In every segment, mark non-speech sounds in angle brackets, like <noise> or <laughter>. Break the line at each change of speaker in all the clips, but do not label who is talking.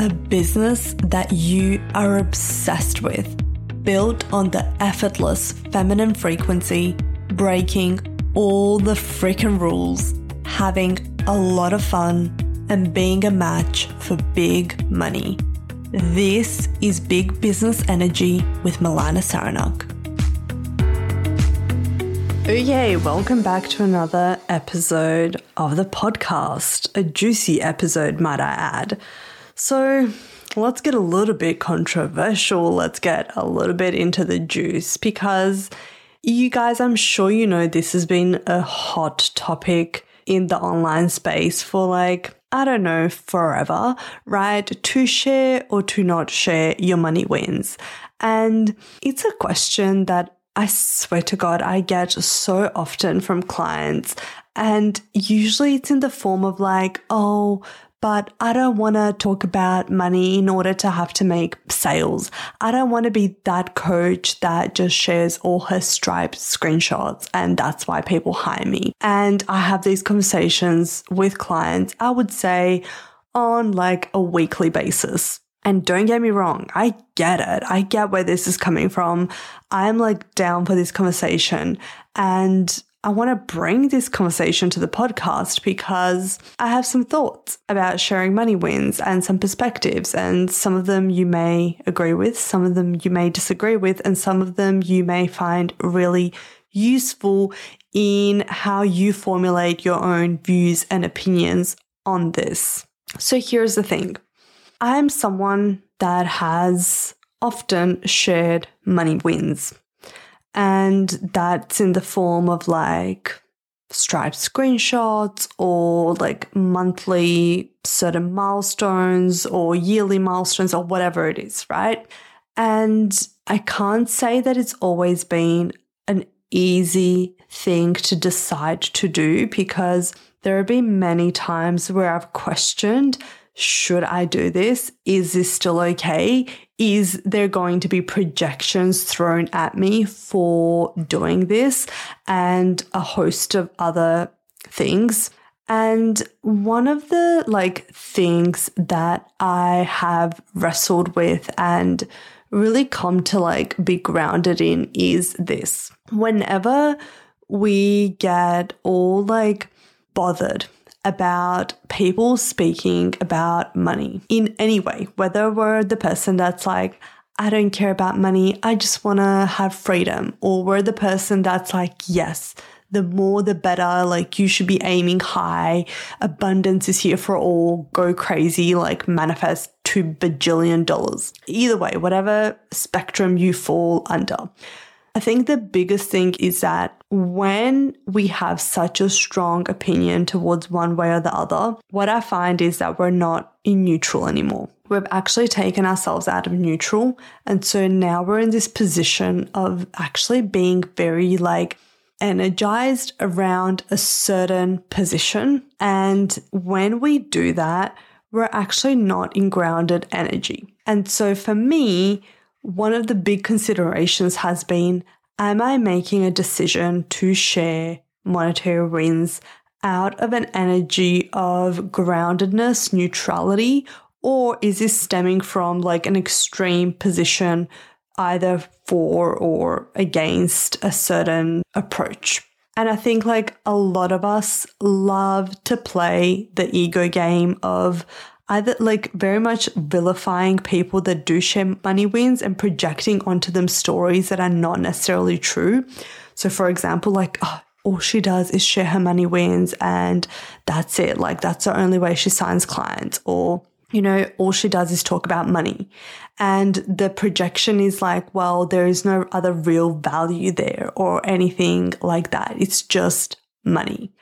a business that you are obsessed with, built on the effortless feminine frequency, breaking all the freaking rules, having a lot of fun, and being a match for big money. This is Big Business Energy with Milana Sarenac. Okay, welcome back to another episode of the podcast. A juicy episode, might I add. So, let's get a little bit controversial. Let's get a little bit into the juice because you guys, I'm sure you know this has been a hot topic in the online space for like I don't know, forever, right? To share or to not share your money wins. And it's a question that I swear to God, I get so often from clients. And usually it's in the form of like, oh, but I don't want to talk about money in order to have to make sales. I don't want to be that coach that just shares all her Stripe screenshots and that's why people hire me. And I have these conversations with clients, I would say on like a weekly basis. And don't get me wrong, I get it. I get where this is coming from. I'm like down for this conversation and I want to bring this conversation to the podcast because I have some thoughts about sharing money wins and some perspectives. And some of them you may agree with, some of them you may disagree with, and some of them you may find really useful in how you formulate your own views and opinions on this. So here's the thing I'm someone that has often shared money wins. And that's in the form of like Stripe screenshots or like monthly certain milestones or yearly milestones or whatever it is, right? And I can't say that it's always been an easy thing to decide to do because there have been many times where I've questioned should I do this? Is this still okay? Is there going to be projections thrown at me for doing this? And a host of other things. And one of the like things that I have wrestled with and really come to like be grounded in is this. Whenever we get all like bothered about people speaking about money in any way, whether we're the person that's like, I don't care about money, I just want to have freedom, or we're the person that's like, yes, the more the better, like you should be aiming high, abundance is here for all, go crazy, like manifest two bajillion dollars. Either way, whatever spectrum you fall under. I think the biggest thing is that when we have such a strong opinion towards one way or the other, what I find is that we're not in neutral anymore. We've actually taken ourselves out of neutral. And so now we're in this position of actually being very like energized around a certain position. And when we do that, we're actually not in grounded energy. And so for me, one of the big considerations has been Am I making a decision to share monetary wins out of an energy of groundedness, neutrality, or is this stemming from like an extreme position either for or against a certain approach? And I think like a lot of us love to play the ego game of either like very much vilifying people that do share money wins and projecting onto them stories that are not necessarily true. So, for example, like, oh, all she does is share her money wins and that's it. Like, that's the only way she signs clients. Or, you know, all she does is talk about money. And the projection is like, well, there is no other real value there or anything like that. It's just money.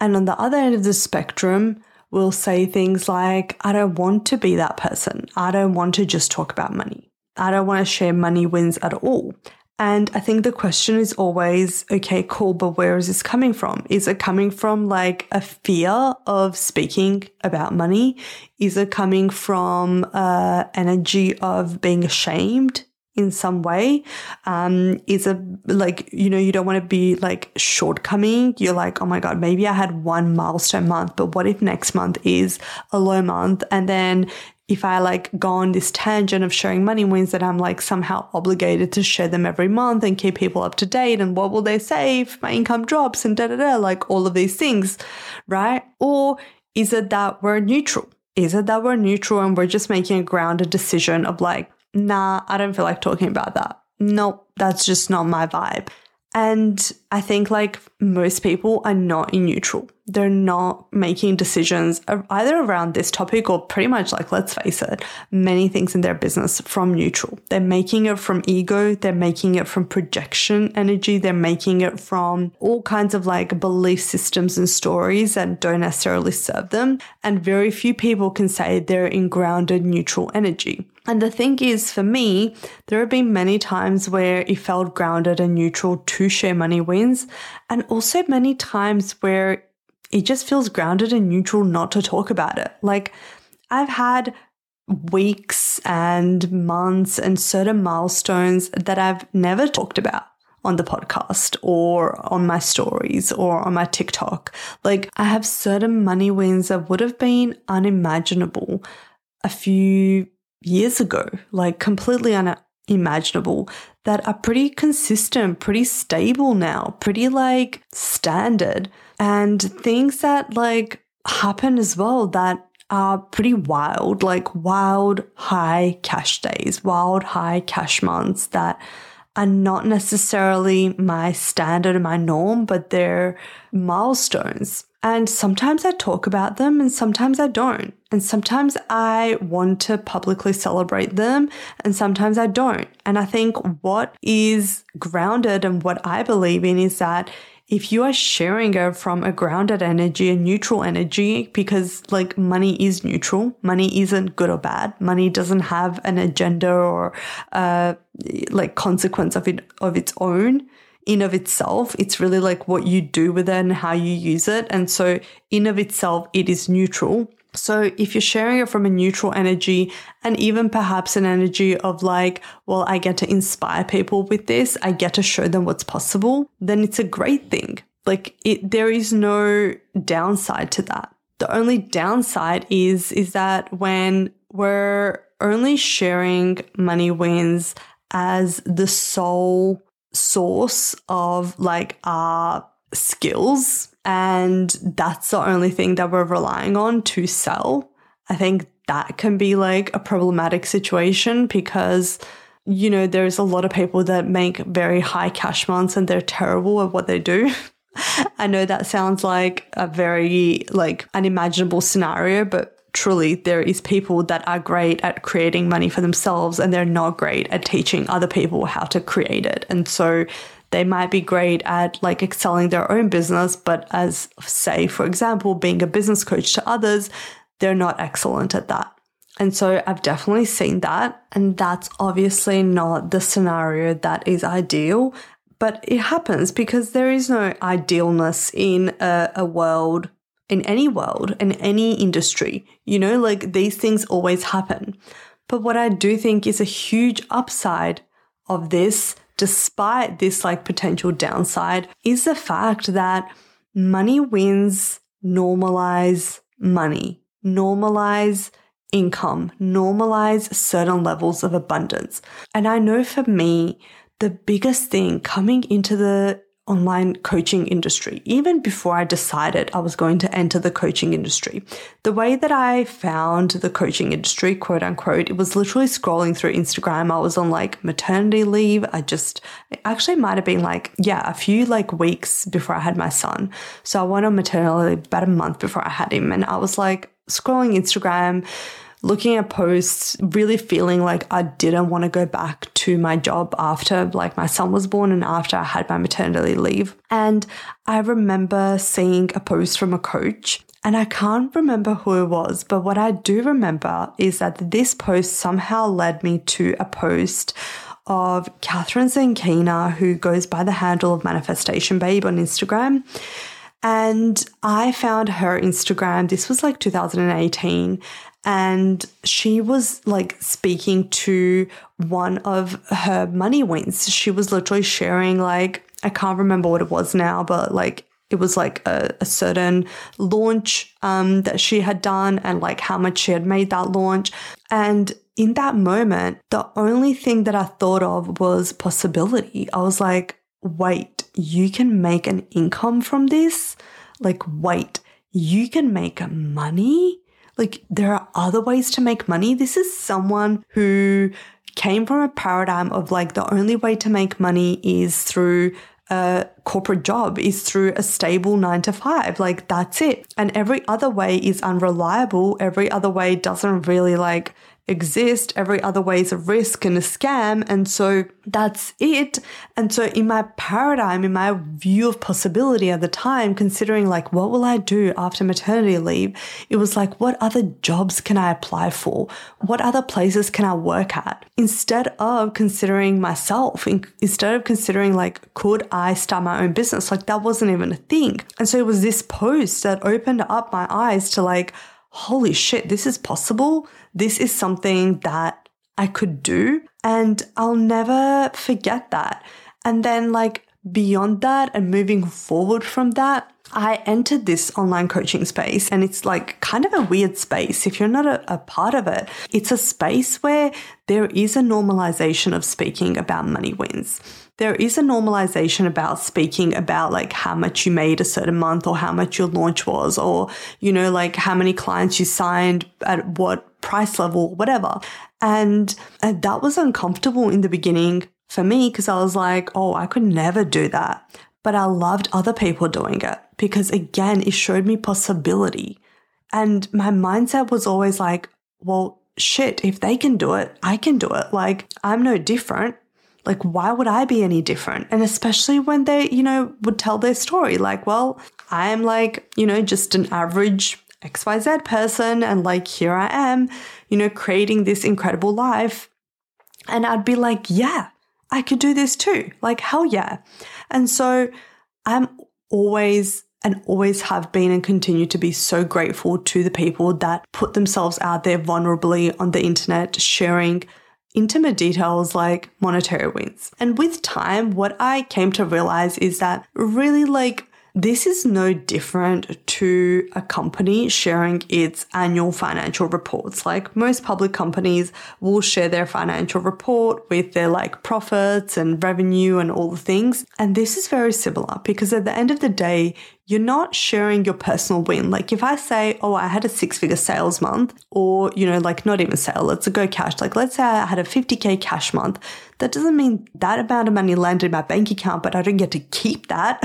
And on the other end of the spectrum, will say things like, I don't want to be that person. I don't want to just talk about money. I don't want to share money wins at all. And I think the question is always, okay, cool, but where is this coming from? Is it coming from like a fear of speaking about money? Is it coming from uh, energy of being ashamed in some way? Um, is it like, you know, you don't want to be like shortcoming. You're like, oh my God, maybe I had one milestone month, but what if next month is a low month? And then if I like go on this tangent of sharing money wins that I'm like somehow obligated to share them every month and keep people up to date and what will they say if my income drops and da da da, like all of these things, right? Or is it that we're neutral? Is it that we're neutral and we're just making a grounded decision of like, nah, I don't feel like talking about that. Nope, that's just not my vibe. And I think like most people are not in neutral. They're not making decisions either around this topic or pretty much like, let's face it, many things in their business from neutral. They're making it from ego. They're making it from projection energy. They're making it from all kinds of like belief systems and stories that don't necessarily serve them. And very few people can say they're in grounded neutral energy. And the thing is, for me, there have been many times where it felt grounded and neutral to share money wins, and also many times where it just feels grounded and neutral not to talk about it. Like, I've had weeks and months and certain milestones that I've never talked about on the podcast or on my stories or on my TikTok. Like, I have certain money wins that would have been unimaginable a few years ago, like completely unimaginable, that are pretty consistent, pretty stable now, pretty like standard, and things that like happen as well that are pretty wild, like wild high cash days, wild high cash months that are not necessarily my standard or my norm, but they're milestones. And sometimes I talk about them and sometimes I don't. And sometimes I want to publicly celebrate them and sometimes I don't. And I think what is grounded and what I believe in is that if you are sharing it from a grounded energy, a neutral energy, because like money is neutral, money isn't good or bad. Money doesn't have an agenda or uh, like consequence of it of its own in of itself. It's really like what you do with it and how you use it. And so in of itself, it is neutral. So if you're sharing it from a neutral energy and even perhaps an energy of like, well, I get to inspire people with this. I get to show them what's possible. Then it's a great thing. Like it, there is no downside to that. The only downside is, is that when we're only sharing money wins as the sole source of like our skills and that's the only thing that we're relying on to sell. I think that can be like a problematic situation because you know there's a lot of people that make very high cash months and they're terrible at what they do. <laughs> I know that sounds like a very like unimaginable scenario, but truly there is people that are great at creating money for themselves and they're not great at teaching other people how to create it. And so they might be great at like excelling their own business, but as say, for example, being a business coach to others, they're not excellent at that. And so I've definitely seen that. And that's obviously not the scenario that is ideal, but it happens because there is no idealness in a, a world in any world, in any industry. You know, like these things always happen. But what I do think is a huge upside of this, despite this like potential downside, is the fact that money wins normalize money, normalize income, normalize certain levels of abundance. And I know for me, the biggest thing coming into the online coaching industry, even before I decided I was going to enter the coaching industry. The way that I found the coaching industry, quote unquote, it was literally scrolling through Instagram. I was on like maternity leave. I just, actually might have been like, yeah, a few like weeks before I had my son. So I went on maternity leave about a month before I had him. And I was like scrolling Instagram, looking at posts, really feeling like I didn't want to go back to my job after like my son was born and after I had my maternity leave. And I remember seeing a post from a coach and I can't remember who it was, but what I do remember is that this post somehow led me to a post of Kathrin Zenkina, who goes by the handle of Manifestation Babe on Instagram. And I found her Instagram. This was like 2018 and she was like speaking to one of her money wins. She was literally sharing like I can't remember what it was now, but like it was like a, a certain launch um, that she had done and like how much she had made that launch. And in that moment, the only thing that I thought of was possibility. I was like, wait, you can make an income from this? Like, wait, you can make money? Like, there are other ways to make money. This is someone who came from a paradigm of like the only way to make money is through a corporate job is through a stable nine to five. Like that's it. And every other way is unreliable. Every other way doesn't really like exist. Every other way is a risk and a scam. And so that's it. And so in my paradigm, in my view of possibility at the time, considering like, what will I do after maternity leave? It was like, what other jobs can I apply for? What other places can I work at? Instead of considering myself, instead of considering like, could I start my own business? Like that wasn't even a thing. And so it was this post that opened up my eyes to like, holy shit, this is possible. This is something that I could do. And I'll never forget that. And then, like, beyond that and moving forward from that, I entered this online coaching space and it's like kind of a weird space. If you're not a, a, part of it, it's a space where there is a normalization of speaking about money wins there is a normalization about speaking about like how much you made a certain month or how much your launch was or, you know, like how many clients you signed at what price level, whatever. And, and that was uncomfortable in the beginning for me because I was like, oh, I could never do that. But I loved other people doing it because again, it showed me possibility. And my mindset was always like, well, shit, if they can do it, I can do it. Like, I'm no different. Like, why would I be any different? And especially when they, you know, would tell their story, like, well, I am like, you know, just an average XYZ person. And like, here I am, you know, creating this incredible life. And I'd be like, yeah, I could do this too. Like, hell yeah. And so I'm always and always have been and continue to be so grateful to the people that put themselves out there vulnerably on the internet, sharing intimate details like monetary wins. And with time, what I came to realize is that really like this is no different to a company sharing its annual financial reports. Like most public companies will share their financial report with their like profits and revenue and all the things. And this is very similar because at the end of the day, you're not sharing your personal win. Like if I say, oh, I had a six figure sales month, or, you know, like not even sale, let's go cash. Like let's say I had a 50K cash month. That doesn't mean that amount of money landed in my bank account, but I don't get to keep that.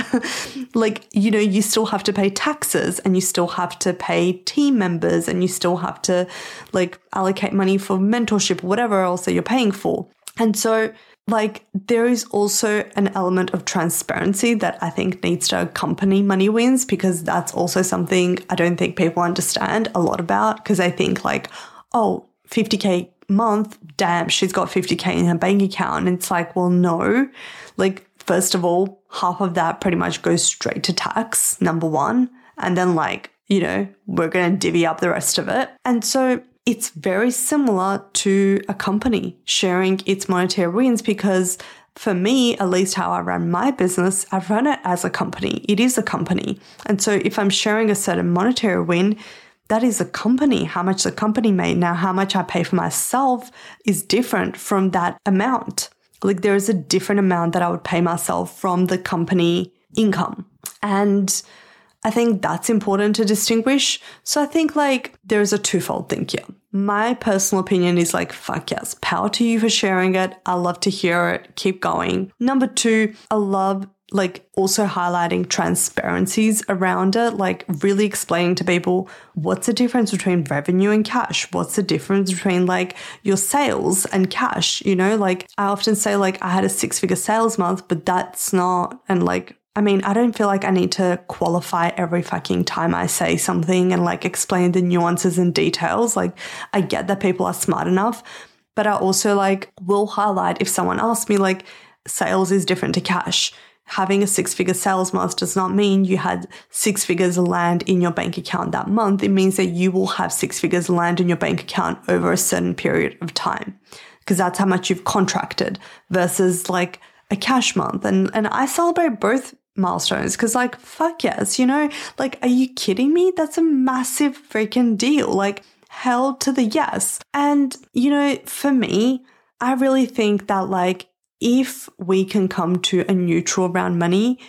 <laughs> like, you know, you still have to pay taxes and you still have to pay team members and you still have to like allocate money for mentorship or whatever else that you're paying for. And so like there is also an element of transparency that I think needs to accompany money wins because that's also something I don't think people understand a lot about because they think like, oh, 50k month, damn, she's got 50k in her bank account. And it's like, well, no. Like, first of all, half of that pretty much goes straight to tax, number one. And then like, you know, we're going to divvy up the rest of it. And so it's very similar to a company sharing its monetary wins because for me, at least how I run my business, I've run it as a company. It is a company. And so if I'm sharing a certain monetary win, that is a company, how much the company made. Now, how much I pay for myself is different from that amount. Like there is a different amount that I would pay myself from the company income. And I think that's important to distinguish. So I think like there's a twofold thing here. My personal opinion is like, fuck yes, power to you for sharing it. I love to hear it. Keep going. Number two, I love like also highlighting transparencies around it, like really explaining to people what's the difference between revenue and cash? What's the difference between like your sales and cash? You know, like I often say, like, I had a six figure sales month, but that's not, and like I mean, I don't feel like I need to qualify every fucking time I say something and like explain the nuances and details. Like, I get that people are smart enough, but I also like will highlight if someone asks me, like, sales is different to cash. having a six figure sales month does not mean you had six figures land in your bank account that month. It means that you will have six figures land in your bank account over a certain period of time because that's how much you've contracted versus like a cash month. And, and I celebrate both milestones because like fuck yes you know? Like are you kidding me? That's a massive freaking deal like hell to the yes. And you know for me i really think that like if we can come to a neutral around money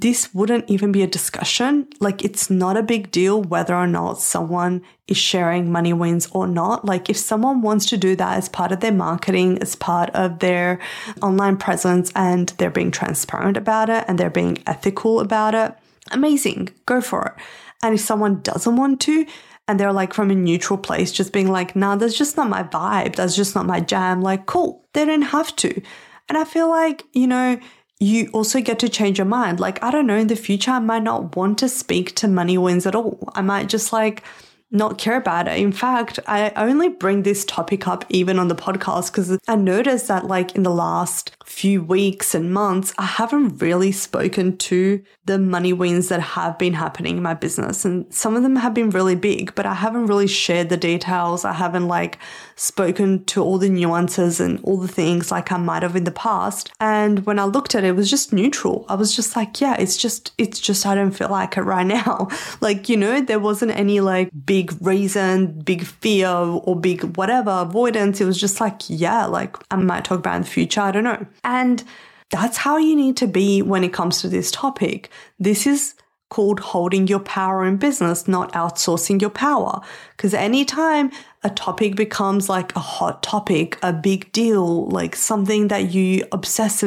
this wouldn't even be a discussion. Like, it's not a big deal whether or not someone is sharing money wins or not. Like, if someone wants to do that as part of their marketing, as part of their online presence, and they're being transparent about it and they're being ethical about it, amazing, go for it. And if someone doesn't want to, and they're like from a neutral place, just being like, nah, that's just not my vibe, that's just not my jam, like, cool, they don't have to. And I feel like, you know, you also get to change your mind. Like, I don't know, in the future, I might not want to speak to money wins at all. I might just like not care about it. In fact, I only bring this topic up even on the podcast because I noticed that, like, in the last few weeks and months, I haven't really spoken to the money wins that have been happening in my business. And some of them have been really big, but I haven't really shared the details. I haven't, like, spoken to all the nuances and all the things like I might have in the past. And when I looked at it, it was just neutral. I was just like, yeah, it's just, it's just, I don't feel like it right <laughs> now. like, you know, there wasn't any like big reason, big fear or big whatever avoidance. It was just like, yeah, like I might talk about in the future. I don't know. And that's how you need to be when it comes to this topic. This is called holding your power in business, not outsourcing your power. Because anytime a topic becomes like a hot topic, a big deal, like something that you obsess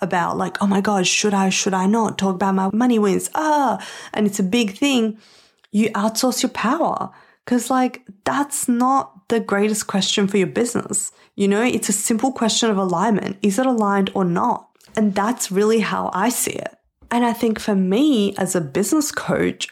about, like, oh my God, should I, should I not talk about my money wins? Ah, and it's a big thing, you outsource your power. Because, like, that's not the greatest question for your business. You know, it's a simple question of alignment. Is it aligned or not? And that's really how I see it. And I think for me as a business coach,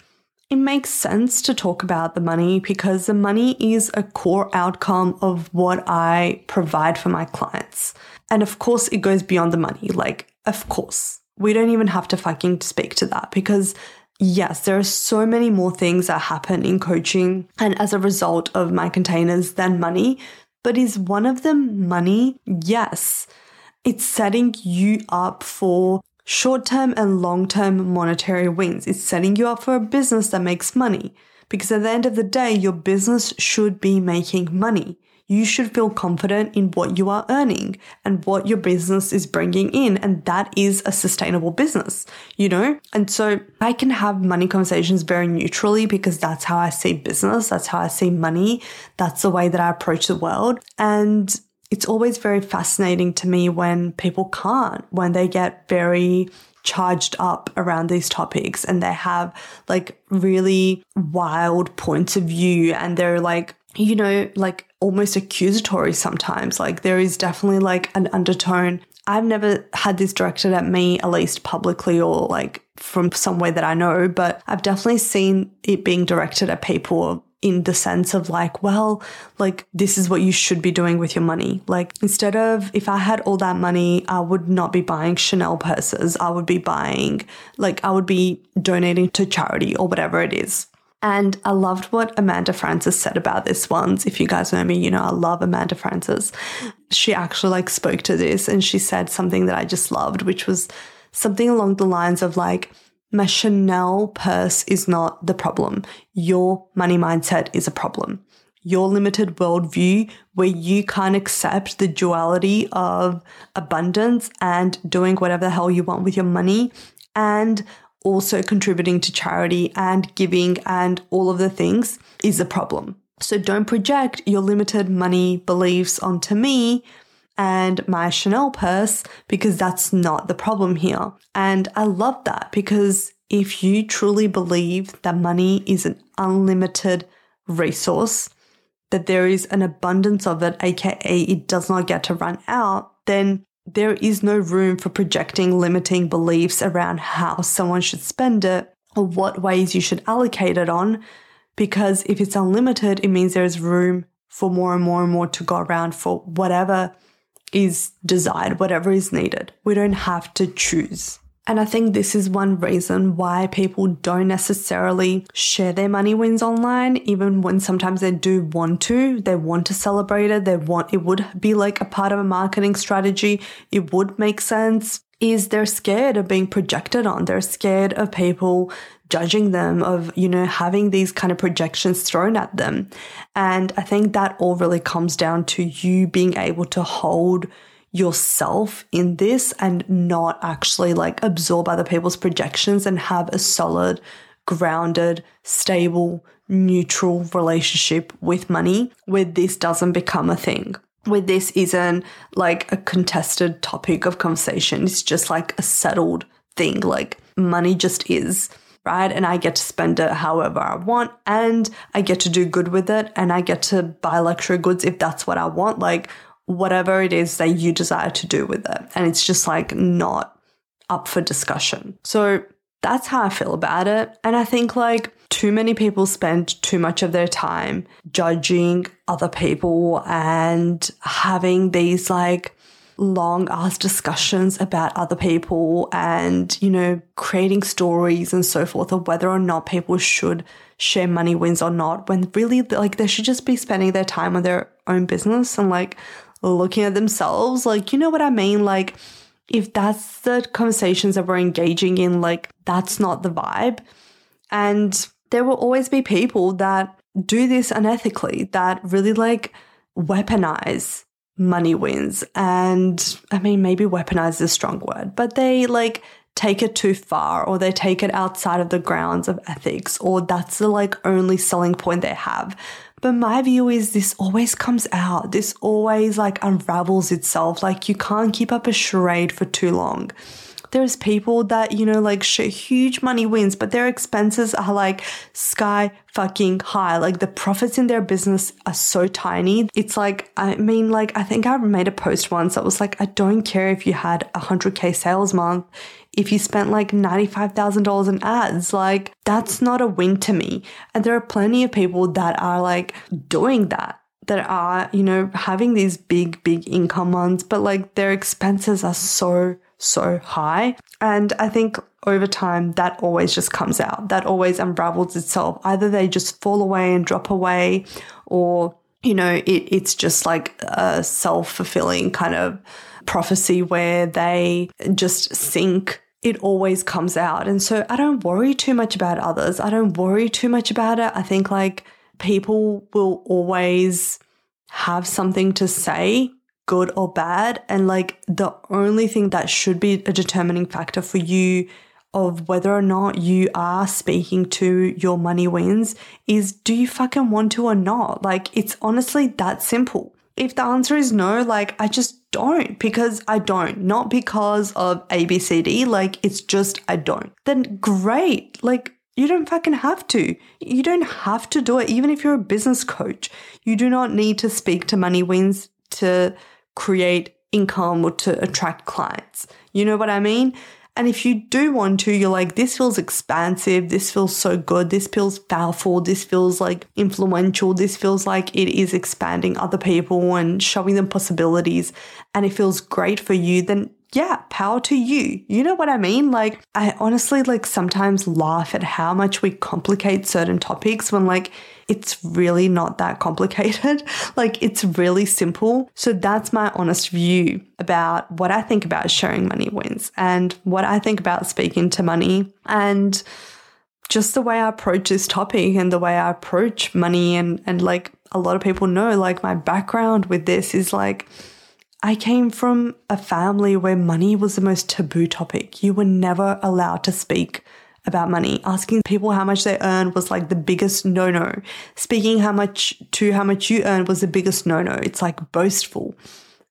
it makes sense to talk about the money because the money is a core outcome of what I provide for my clients. And of course, it goes beyond the money. Like, of course, we don't even have to fucking speak to that because yes, there are so many more things that happen in coaching and as a result of my containers than money. But is one of them money? Yes. It's setting you up for short term and long term monetary wins. It's setting you up for a business that makes money. Because at the end of the day, your business should be making money. You should feel confident in what you are earning and what your business is bringing in. And that is a sustainable business, you know? And so I can have money conversations very neutrally because that's how I see business. That's how I see money. That's the way that I approach the world. And it's always very fascinating to me when people can't, when they get very charged up around these topics and they have like really wild points of view and they're like, you know, like almost accusatory sometimes. Like there is definitely like an undertone. I've never had this directed at me, at least publicly or like from somewhere that I know, but I've definitely seen it being directed at people in the sense of like, well, like this is what you should be doing with your money. Like instead of if I had all that money, I would not be buying Chanel purses. I would be buying like I would be donating to charity or whatever it is. And I loved what Amanda Frances said about this once. If you guys know me, you know I love Amanda Frances. She actually like spoke to this and she said something that I just loved, which was something along the lines of like, my Chanel purse is not the problem. Your money mindset is a problem. Your limited worldview, where you can't accept the duality of abundance and doing whatever the hell you want with your money, and also contributing to charity and giving and all of the things, is a problem. So don't project your limited money beliefs onto me and my Chanel purse because that's not the problem here. And I love that because if you truly believe that money is an unlimited resource, that there is an abundance of it, aka it does not get to run out, then there is no room for projecting limiting beliefs around how someone should spend it or what ways you should allocate it on. Because if it's unlimited, it means there's room for more and more and more to go around for whatever is desired, whatever is needed. We don't have to choose. And I think this is one reason why people don't necessarily share their money wins online, even when sometimes they do want to. They want to celebrate it. They want, it would be like a part of a marketing strategy. It would make sense. Is they're scared of being projected on. They're scared of people judging them, of, you know, having these kind of projections thrown at them. And I think that all really comes down to you being able to hold yourself in this and not actually like absorb other people's projections and have a solid, grounded, stable, neutral relationship with money where this doesn't become a thing. Where this isn't like a contested topic of conversation. It's just like a settled thing. Like money just is right? And I get to spend it however I want and I get to do good with it and I get to buy luxury goods if that's what I want. Like whatever it is that you desire to do with it. And it's just like not up for discussion. So that's how I feel about it. And I think like too many people spend too much of their time judging other people and having these like long ass discussions about other people and, you know, creating stories and so forth of whether or not people should share money wins or not when really like they should just be spending their time on their own business and like looking at themselves. Like, you know what I mean? Like, if that's the conversations that we're engaging in, like, that's not the vibe. And there will always be people that do this unethically, that really like weaponize money wins. And I mean, maybe weaponize is a strong word, but they like take it too far or they take it outside of the grounds of ethics or that's the like only selling point they have. But my view is this always comes out. This always like unravels itself. Like you can't keep up a charade for too long. There's people that, you know, like huge money wins, but their expenses are like sky fucking high. Like the profits in their business are so tiny. It's like, I mean, like, I think I made a post once that was like, I don't care if you had a 100K sales month if you spent like $95,000 in ads. Like, that's not a win to me. And there are plenty of people that are like doing that. That are, you know, having these big, big income ones, but like their expenses are so, so high. And I think over time, that always just comes out. That always unravels itself. Either they just fall away and drop away, or, you know, it, it's just like a self fulfilling kind of prophecy where they just sink it always comes out. And so I don't worry too much about others. I don't worry too much about it. I think like people will always have something to say, good or bad. And like the only thing that should be a determining factor for you of whether or not you are speaking to your money wins is do you fucking want to or not? Like it's honestly that simple. If the answer is no, like I just don't because I don't, not because of ABCD, like it's just I don't. Then great. Like you don't fucking have to. You don't have to do it. Even if you're a business coach, you do not need to speak to money wins to create income or to attract clients. You know what I mean? And if you do want to, you're like, this feels expansive. This feels so good. This feels powerful. This feels like influential. This feels like it is expanding other people and showing them possibilities. And it feels great for you. Then yeah, power to you. You know what I mean? Like, I honestly like sometimes laugh at how much we complicate certain topics when like it's really not that complicated. <laughs> like, it's really simple. So, that's my honest view about what I think about sharing money wins and what I think about speaking to money and just the way I approach this topic and the way I approach money. And, and like a lot of people know, like, my background with this is like, I came from a family where money was the most taboo topic. You were never allowed to speak about money. Asking people how much they earn was like the biggest no no. Speaking how much to how much you earn was the biggest no no. It's like boastful.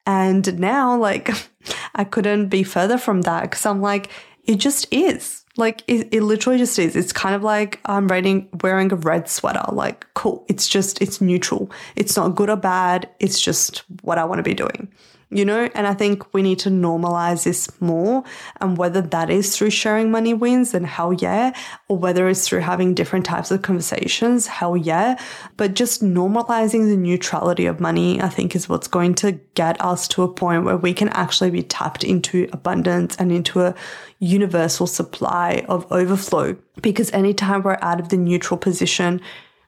And now, like, <laughs> I couldn't be further from that because I'm like, it just is. Like, it, it literally just is. It's kind of like I'm wearing, wearing a red sweater. Like, cool. It's just, it's neutral. It's not good or bad. It's just what I want to be doing you know? And I think we need to normalize this more. And whether that is through sharing money wins, then hell yeah. Or whether it's through having different types of conversations, hell yeah. But just normalizing the neutrality of money, I think, is what's going to get us to a point where we can actually be tapped into abundance and into a universal supply of overflow. Because anytime we're out of the neutral position,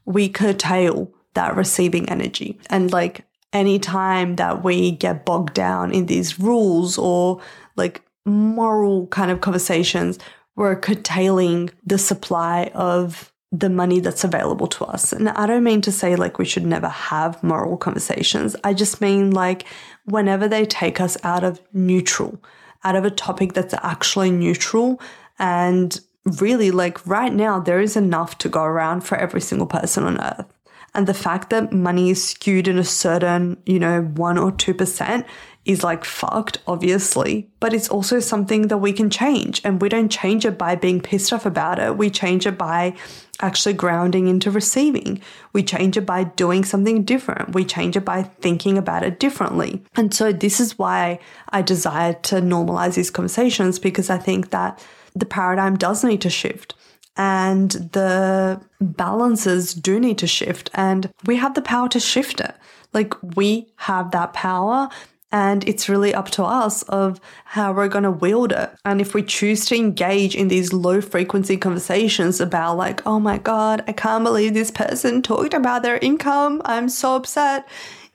we curtail that receiving energy. And like anytime that we get bogged down in these rules or like moral kind of conversations, we're curtailing the supply of the money that's available to us. And I don't mean to say like we should never have moral conversations. I just mean like whenever they take us out of neutral, out of a topic that's actually neutral and really like right now there is enough to go around for every single person on earth. And the fact that money is skewed in a certain, you know, one or 2% is like fucked, obviously, but it's also something that we can change. And we don't change it by being pissed off about it. We change it by actually grounding into receiving. We change it by doing something different. We change it by thinking about it differently. And so this is why I desire to normalize these conversations because I think that the paradigm does need to shift and the balances do need to shift and we have the power to shift it. Like we have that power and it's really up to us of how we're going to wield it. And if we choose to engage in these low frequency conversations about like, oh my God, I can't believe this person talked about their income. I'm so upset.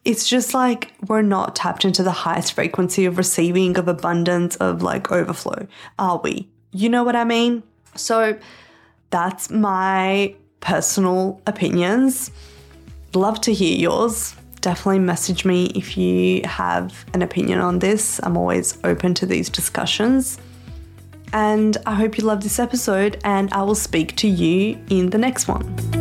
It's just like we're not tapped into the highest frequency of receiving, of abundance, of like overflow, are we? You know what I mean? So that's my personal opinions. Love to hear yours. Definitely message me if you have an opinion on this. I'm always open to these discussions. And I hope you love this episode, and I will speak to you in the next one.